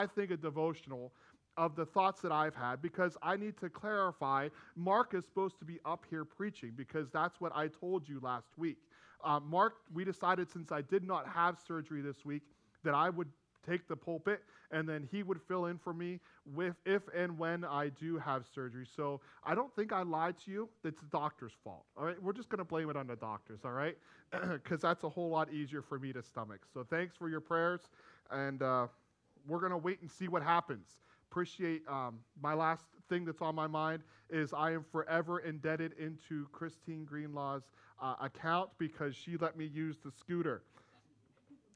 I think, a devotional of the thoughts that I've had because I need to clarify. Mark is supposed to be up here preaching because that's what I told you last week. Uh, Mark, we decided since I did not have surgery this week that I would take the pulpit and then he would fill in for me with if and when I do have surgery. So I don't think I lied to you. It's the doctor's fault. All right, we're just going to blame it on the doctors. All right, because that's a whole lot easier for me to stomach. So thanks for your prayers, and uh, we're going to wait and see what happens. Appreciate um, my last thing that's on my mind is I am forever indebted into Christine Greenlaw's uh, account because she let me use the scooter.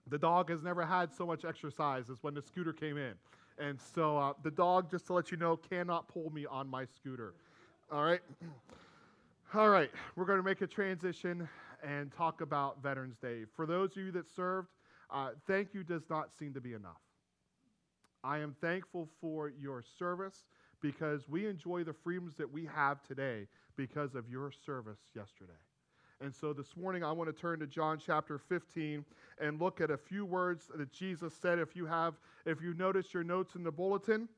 The dog has never had so much exercise as when the scooter came in. And so uh, the dog, just to let you know, cannot pull me on my scooter. All right? All right, we're going to make a transition and talk about Veterans Day. For those of you that served, uh, thank you does not seem to be enough. I am thankful for your service because we enjoy the freedoms that we have today because of your service yesterday. And so this morning, I want to turn to John chapter 15 and look at a few words that Jesus said. If you have, if you notice your notes in the bulletin,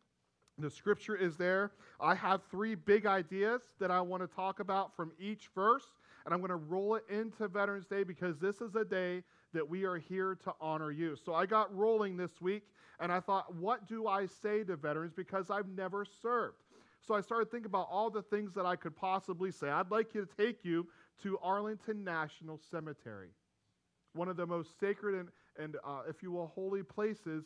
the scripture is there. I have three big ideas that I want to talk about from each verse, and I'm going to roll it into Veterans Day because this is a day that we are here to honor you. So I got rolling this week, and I thought, what do I say to veterans because I've never served? So I started thinking about all the things that I could possibly say. I'd like you to take you to Arlington National Cemetery, one of the most sacred and, and uh, if you will, holy places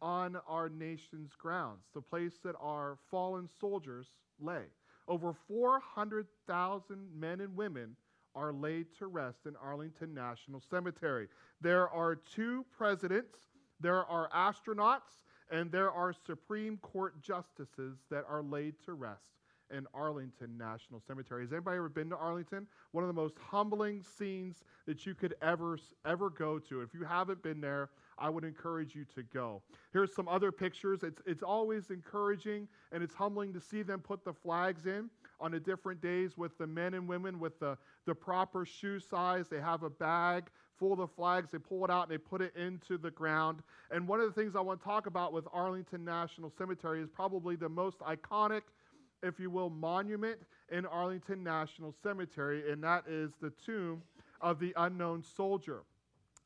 on our nation's grounds, the place that our fallen soldiers lay. Over 400,000 men and women are laid to rest in Arlington National Cemetery. There are two presidents, there are astronauts, and there are Supreme Court justices that are laid to rest in Arlington National Cemetery. Has anybody ever been to Arlington? One of the most humbling scenes that you could ever ever go to. If you haven't been there, I would encourage you to go. Here's some other pictures. It's it's always encouraging and it's humbling to see them put the flags in on the different days with the men and women with the, the proper shoe size. They have a bag full the flags. They pull it out and they put it into the ground. And one of the things I want to talk about with Arlington National Cemetery is probably the most iconic if you will, monument in Arlington National Cemetery, and that is the tomb of the unknown soldier.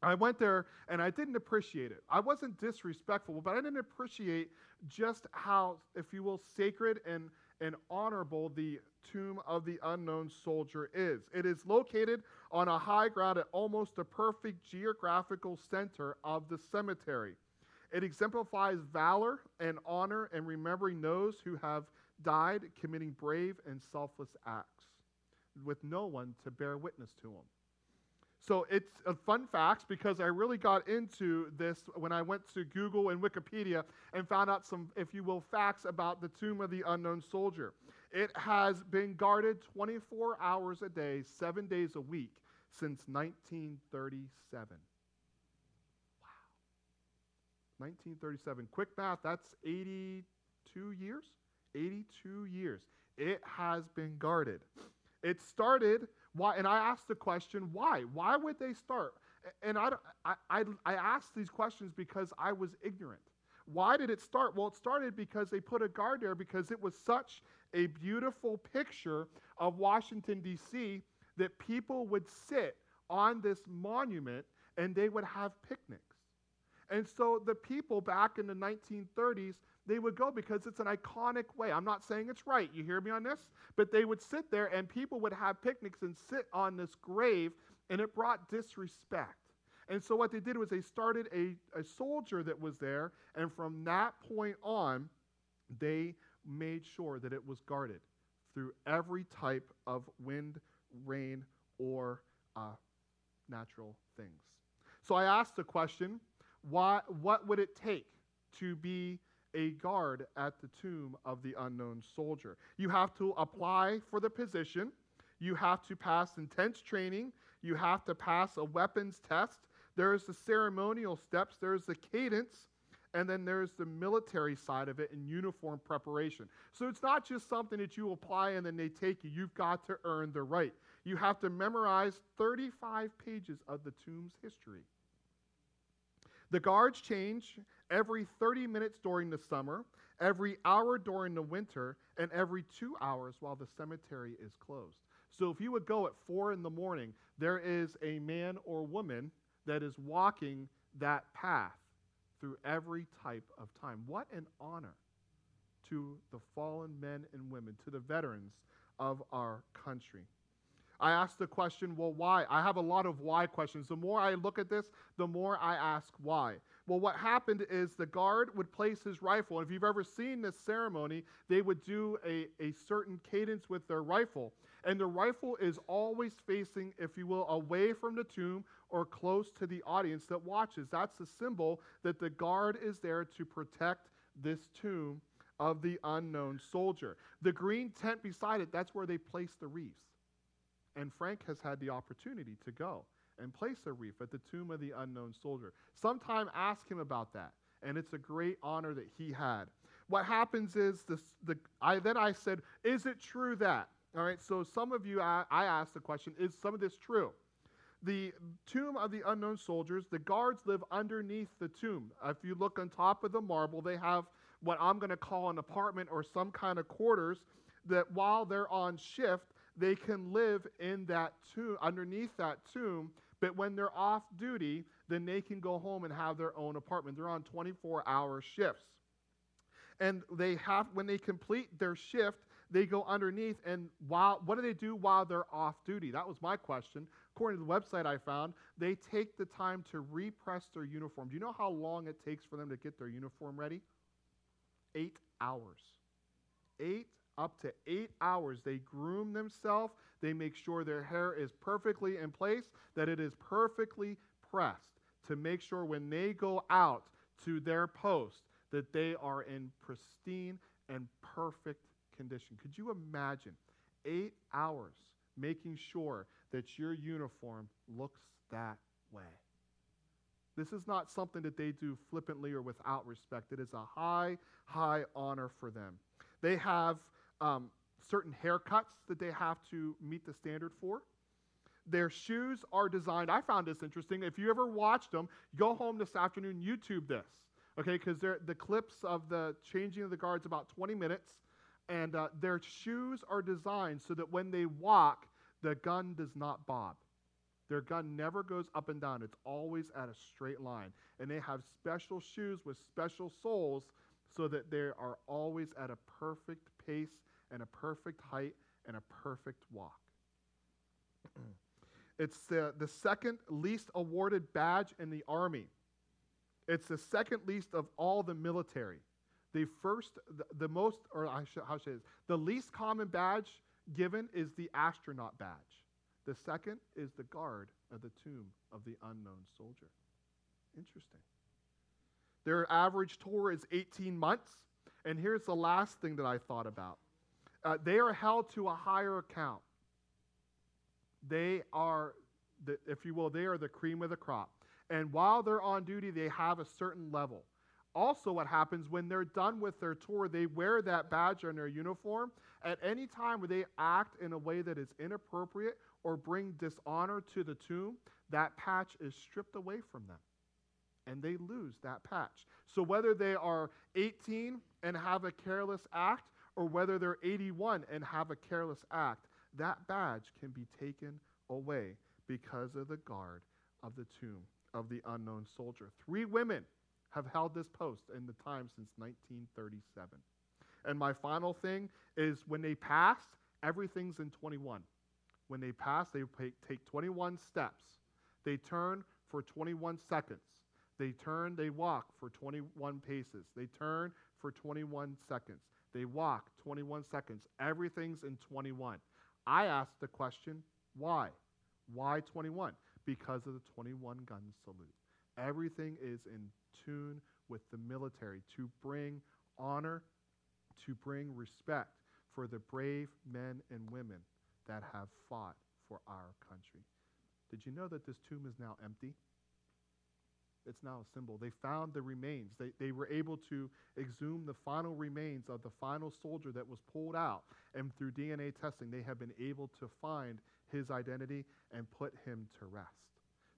I went there and I didn't appreciate it. I wasn't disrespectful, but I didn't appreciate just how, if you will, sacred and, and honorable the tomb of the unknown soldier is. It is located on a high ground at almost the perfect geographical center of the cemetery. It exemplifies valor and honor and remembering those who have died committing brave and selfless acts with no one to bear witness to them. So it's a fun fact because I really got into this when I went to Google and Wikipedia and found out some, if you will, facts about the tomb of the unknown soldier. It has been guarded 24 hours a day, seven days a week since 1937. Wow. 1937. Quick math, that's 82 years? 82 years. It has been guarded. It started, why, and I asked the question, why? Why would they start? And I, I, I, I asked these questions because I was ignorant. Why did it start? Well, it started because they put a guard there because it was such a beautiful picture of Washington, D.C., that people would sit on this monument and they would have picnics. And so the people back in the 1930s they would go because it's an iconic way. I'm not saying it's right. You hear me on this? But they would sit there and people would have picnics and sit on this grave, and it brought disrespect. And so what they did was they started a, a soldier that was there, and from that point on, they made sure that it was guarded through every type of wind, rain, or uh, natural things. So I asked the question, why, what would it take to be a guard at the tomb of the unknown soldier. You have to apply for the position, you have to pass intense training, you have to pass a weapons test. There's the ceremonial steps, there's the cadence, and then there's the military side of it in uniform preparation. So it's not just something that you apply and then they take you. You've got to earn the right. You have to memorize 35 pages of the tomb's history. The guards change every 30 minutes during the summer, every hour during the winter, and every two hours while the cemetery is closed. So if you would go at four in the morning, there is a man or woman that is walking that path through every type of time. What an honor to the fallen men and women, to the veterans of our country. I ask the question, well, why? I have a lot of why questions. The more I look at this, the more I ask why. Well, what happened is the guard would place his rifle. And if you've ever seen this ceremony, they would do a, a certain cadence with their rifle. And the rifle is always facing, if you will, away from the tomb or close to the audience that watches. That's the symbol that the guard is there to protect this tomb of the unknown soldier. The green tent beside it, that's where they place the wreaths. And Frank has had the opportunity to go and place a wreath at the tomb of the unknown soldier. Sometime ask him about that. And it's a great honor that he had. What happens is this the I then I said, is it true that? All right, so some of you I, I asked the question, is some of this true? The tomb of the unknown soldiers, the guards live underneath the tomb. If you look on top of the marble, they have what I'm going to call an apartment or some kind of quarters that while they're on shift, they can live in that tomb, underneath that tomb, but when they're off duty, then they can go home and have their own apartment. They're on 24 hour shifts. And they have, when they complete their shift, they go underneath and while what do they do while they're off duty? That was my question. According to the website i found they take the time to repress their uniform. Do you know how long it takes for them to get their uniform ready? Eight hours. Eight up to eight hours. They groom themselves, they make sure their hair is perfectly in place, that it is perfectly pressed to make sure when they go out to their post that they are in pristine and perfect condition. Could you imagine eight hours making sure that your uniform looks that way? This is not something that they do flippantly or without respect. It is a high, high honor for them. They have um, certain haircuts that they have to meet the standard for. Their shoes are designed. I found this interesting. If you ever watched them, go home this afternoon, YouTube this, okay? Because the clips of the changing of the guards about 20 minutes, and uh, their shoes are designed so that when they walk, the gun does not bob. Their gun never goes up and down. It's always at a straight line. And they have special shoes with special soles so that they are always at a perfect pace and a perfect height and a perfect walk. it's the, the second least awarded badge in the Army. It's the second least of all the military. The first, the, the most, or I how should I say this? The least common badge given is the astronaut badge. The second is the guard of the tomb of the unknown soldier. Interesting. Their average tour is 18 months. And here's the last thing that I thought about uh, they are held to a higher account. They are, the, if you will, they are the cream of the crop. And while they're on duty, they have a certain level. Also, what happens when they're done with their tour, they wear that badge on their uniform. At any time where they act in a way that is inappropriate or bring dishonor to the tomb, that patch is stripped away from them. And they lose that patch. So, whether they are 18 and have a careless act, or whether they're 81 and have a careless act, that badge can be taken away because of the guard of the tomb of the unknown soldier. Three women have held this post in the time since 1937. And my final thing is when they pass, everything's in 21. When they pass, they take 21 steps. They turn for 21 seconds. They turn, they walk for 21 paces. They turn for 21 seconds. They walk 21 seconds. Everything's in 21. I asked the question, why? Why 21? Because of the 21 gun salute. Everything is in tune with the military to bring honor, to bring respect for the brave men and women that have fought for our country. Did you know that this tomb is now empty? It's now a symbol. They found the remains. They, they were able to exhume the final remains of the final soldier that was pulled out. And through DNA testing, they have been able to find his identity and put him to rest.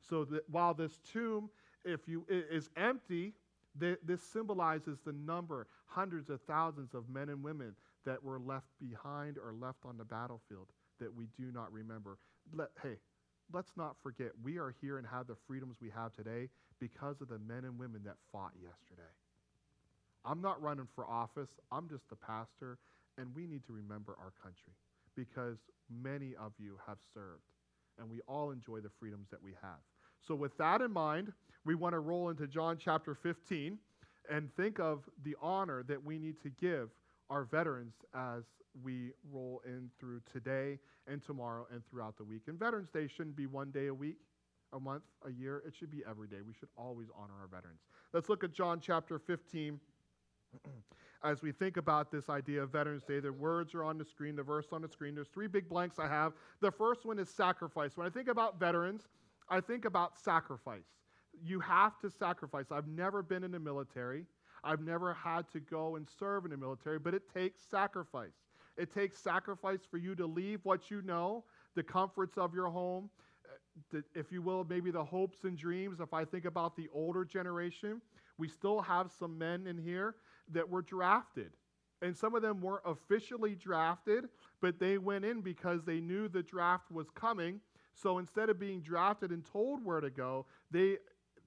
So that while this tomb if you is empty, this symbolizes the number, hundreds of thousands of men and women that were left behind or left on the battlefield that we do not remember. Let, hey, let's not forget we are here and have the freedoms we have today because of the men and women that fought yesterday. I'm not running for office, I'm just a pastor, and we need to remember our country because many of you have served, and we all enjoy the freedoms that we have. So, with that in mind, we want to roll into John chapter 15 and think of the honor that we need to give our veterans as we roll in through today and tomorrow and throughout the week. And Veterans Day shouldn't be one day a week, a month, a year. It should be every day. We should always honor our veterans. Let's look at John chapter 15 as we think about this idea of Veterans Day. The words are on the screen, the verse on the screen. There's three big blanks I have. The first one is sacrifice. When I think about veterans, I think about sacrifice. You have to sacrifice. I've never been in the military. I've never had to go and serve in the military, but it takes sacrifice. It takes sacrifice for you to leave what you know, the comforts of your home, eh, the, if you will, maybe the hopes and dreams. If I think about the older generation, we still have some men in here that were drafted. And some of them weren't officially drafted, but they went in because they knew the draft was coming. So instead of being drafted and told where to go, they,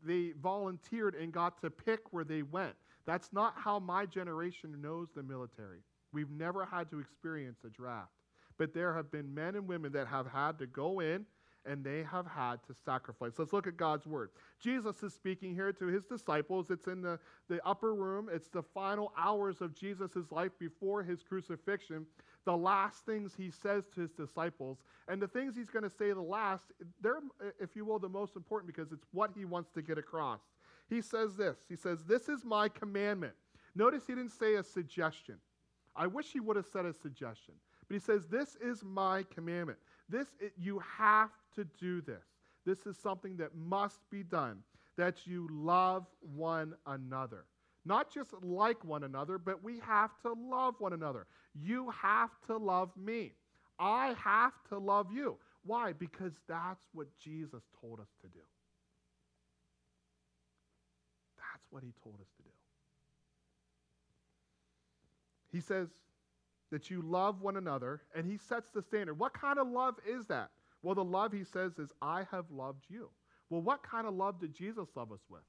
they volunteered and got to pick where they went. That's not how my generation knows the military. We've never had to experience a draft. But there have been men and women that have had to go in and they have had to sacrifice. Let's look at God's word. Jesus is speaking here to his disciples. It's in the, the upper room, it's the final hours of Jesus' life before his crucifixion. The last things he says to his disciples, and the things he's going to say the last, they're, if you will, the most important because it's what he wants to get across. He says this He says, This is my commandment. Notice he didn't say a suggestion. I wish he would have said a suggestion. But he says, This is my commandment. This, it, you have to do this. This is something that must be done, that you love one another. Not just like one another, but we have to love one another. You have to love me. I have to love you. Why? Because that's what Jesus told us to do. That's what he told us to do. He says, that you love one another, and he sets the standard. What kind of love is that? Well, the love he says is, I have loved you. Well, what kind of love did Jesus love us with?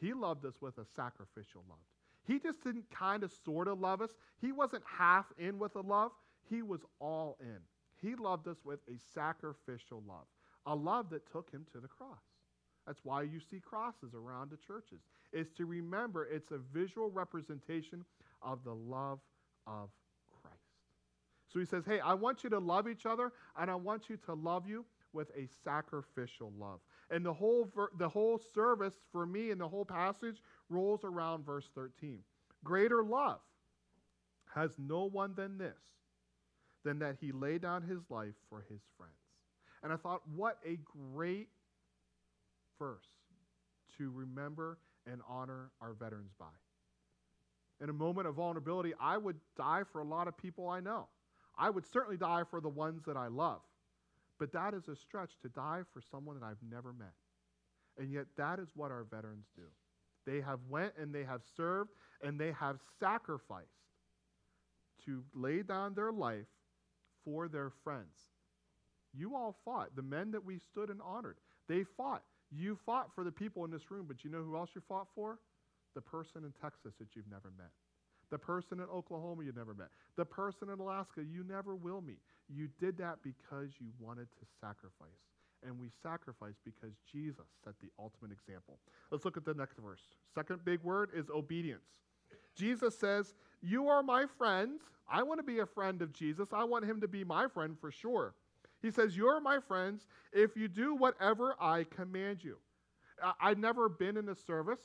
He loved us with a sacrificial love. He just didn't kind of sort of love us. He wasn't half in with a love, he was all in. He loved us with a sacrificial love, a love that took him to the cross. That's why you see crosses around the churches. Is to remember it's a visual representation of the love of Christ. so he says, Hey, I want you to love each other, and I want you to love you with a sacrificial love. And the whole, ver- the whole service for me and the whole passage rolls around verse 13. Greater love has no one than this, than that he lay down his life for his friends. And I thought, what a great verse to remember and honor our veterans by. In a moment of vulnerability, I would die for a lot of people I know. I would certainly die for the ones that I love. But that is a stretch to die for someone that I've never met. And yet that is what our veterans do. They have went and they have served and they have sacrificed to lay down their life for their friends. You all fought. The men that we stood and honored, they fought. You fought for the people in this room, but you know who else you fought for? The person in Texas that you've never met. The person in Oklahoma you never met. The person in Alaska you never will meet. You did that because you wanted to sacrifice. And we sacrifice because Jesus set the ultimate example. Let's look at the next verse. Second big word is obedience. Jesus says, You are my friends. I want to be a friend of Jesus. I want him to be my friend for sure. He says, You're my friends if you do whatever I command you. I've never been in a service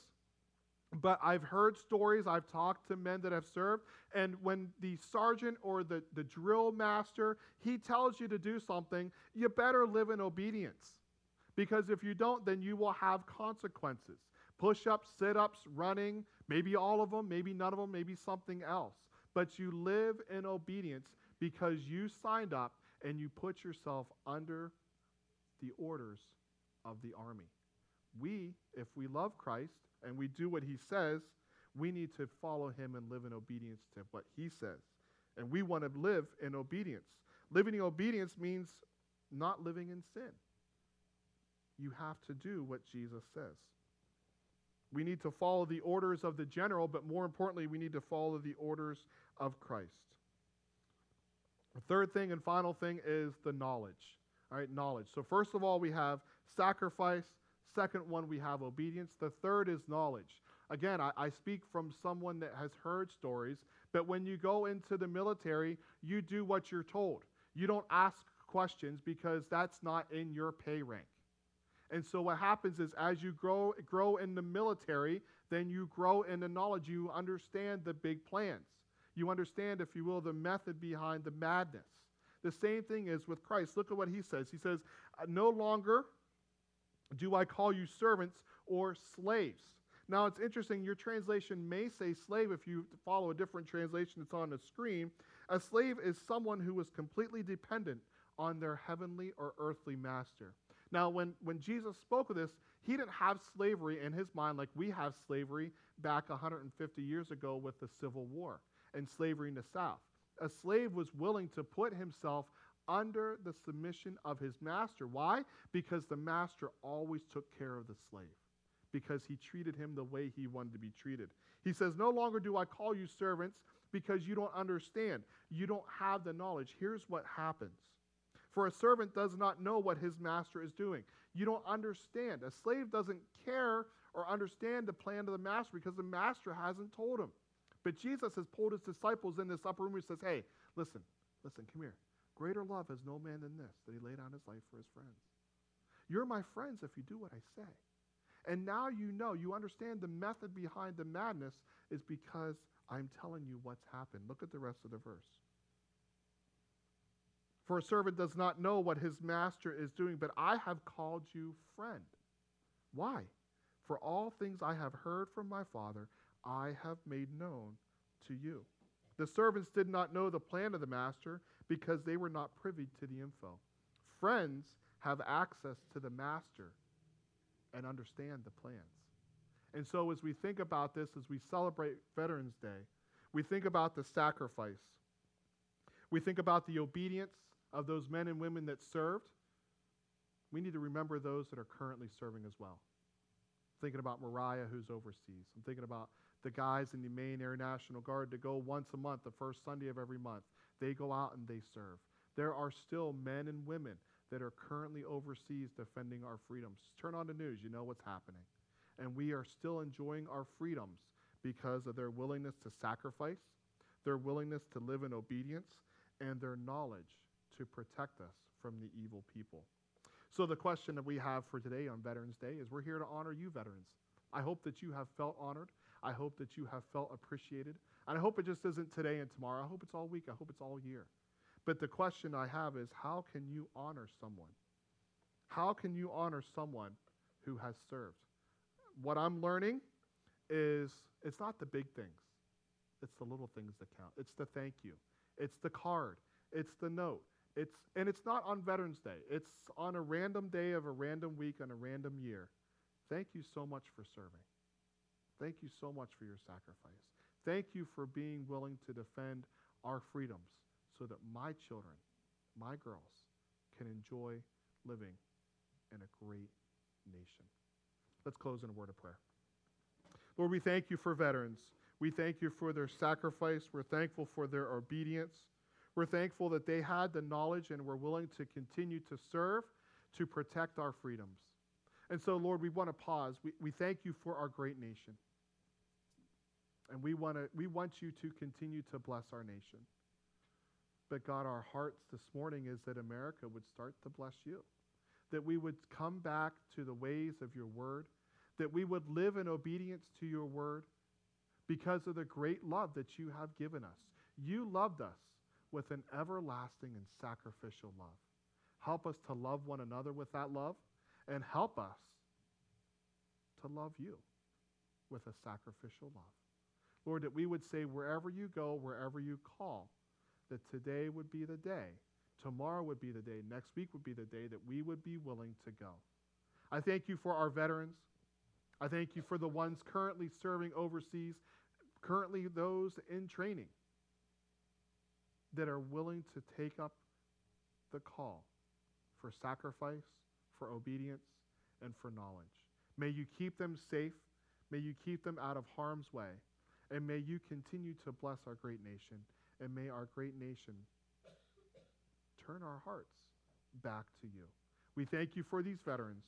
but I've heard stories, I've talked to men that have served, and when the sergeant or the, the drill master, he tells you to do something, you better live in obedience. Because if you don't, then you will have consequences. Push ups, sit ups, running, maybe all of them, maybe none of them, maybe something else. But you live in obedience because you signed up and you put yourself under the orders of the army. we, if we love Christ and we do what he says, we need to follow him and live in obedience to what he says. And we want to live in obedience. Living in obedience means not living in sin. You have to do what Jesus says. We need to follow the orders of the general, but more importantly, we need to follow the orders of Christ. The third thing and final thing is the knowledge. All right, knowledge. So, first of all, we have sacrifice. Second one, we have obedience. The third is knowledge. Again, I, I, speak from someone that has heard stories, but when you go into the military, you do what you're told. You don't ask questions because that's not in your pay rank. And so what happens is as you grow grow in the military, then you grow in the knowledge. You understand the big plans. You understand, if you will, the method behind the madness. The same thing is with Christ. Look at what he says. He says, uh, No longer do I call you servants or slaves. Now, it's interesting. Your translation may say slave if you follow a different translation that's on the screen. A slave is someone who is completely dependent on their heavenly or earthly master. Now, when, when Jesus spoke of this, he didn't have slavery in his mind like we have slavery back 150 years ago with the Civil War and slavery in the South. A slave was willing to put himself under the submission of his master. Why? Because the master always took care of the slave, because he treated him the way he wanted to be treated. He says, No longer do I call you servants because you don't understand. You don't have the knowledge. Here's what happens for a servant does not know what his master is doing. You don't understand. A slave doesn't care or understand the plan of the master because the master hasn't told him. But Jesus has pulled his disciples in this upper room and says, Hey, listen, listen, come here. Greater love has no man than this, that he laid down his life for his friends. You're my friends if you do what I say. And now you know, you understand the method behind the madness is because I'm telling you what's happened. Look at the rest of the verse. For a servant does not know what his master is doing, but I have called you friend. Why? For all things I have heard from my Father, I have made known to you. The servants did not know the plan of the master because they were not privy to the info. Friends have access to the master and understand the plans. And so, as we think about this, as we celebrate Veterans Day, we think about the sacrifice. We think about the obedience of those men and women that served, we need to remember those that are currently serving as well. Thinking about Mariah, who's overseas. I'm thinking about the guys in the Maine Air National Guard to go once a month, the first Sunday of every month. They go out and they serve. There are still men and women that are currently overseas defending our freedoms. Turn on the news, you know what's happening. And we are still enjoying our freedoms because of their willingness to sacrifice, their willingness to live in obedience, and their knowledge to protect us from the evil people. So, the question that we have for today on Veterans Day is we're here to honor you, veterans. I hope that you have felt honored. I hope that you have felt appreciated. And I hope it just isn't today and tomorrow. I hope it's all week. I hope it's all year. But the question I have is how can you honor someone? How can you honor someone who has served? What I'm learning is it's not the big things, it's the little things that count. It's the thank you, it's the card, it's the note, it's, and it's not on Veterans Day. It's on a random day of a random week on a random year. Thank you so much for serving. Thank you so much for your sacrifice. Thank you for being willing to defend our freedoms so that my children, my girls, can enjoy living in a great nation. Let's close in a word of prayer. Lord, we thank you for veterans. We thank you for their sacrifice. We're thankful for their obedience. We're thankful that they had the knowledge and were willing to continue to serve to protect our freedoms. And so, Lord, we want to pause. We, we thank you for our great nation. And we, want to, we want you to continue to bless our nation. But God, our hearts this morning is that America would start to bless you, that we would come back to the ways of your word, that we would live in obedience to your word because of the great love that you have given us. You loved us with an everlasting and sacrificial love. Help us to love one another with that love, and help us to love you with a sacrificial love. Lord, that we would say, wherever you go, wherever you call, that today would be the day, tomorrow would be the day, next week would be the day that we would be willing to go. I thank you for our veterans. I thank you for the ones currently serving overseas, currently those in training that are willing to take up the call for sacrifice, for obedience, and for knowledge. May you keep them safe. May you keep them out of harm's way. And may you continue to bless our great nation. And may our great nation turn our hearts back to you. We thank you for these veterans.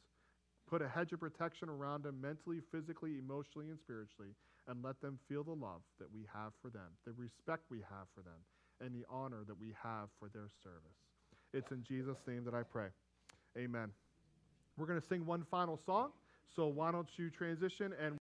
Put a hedge of protection around them mentally, physically, emotionally, and spiritually, and let them feel the love that we have for them, the respect we have for them, and the honor that we have for their service. It's in Jesus' name that I pray. Amen. We're going to sing one final song, so why don't you transition and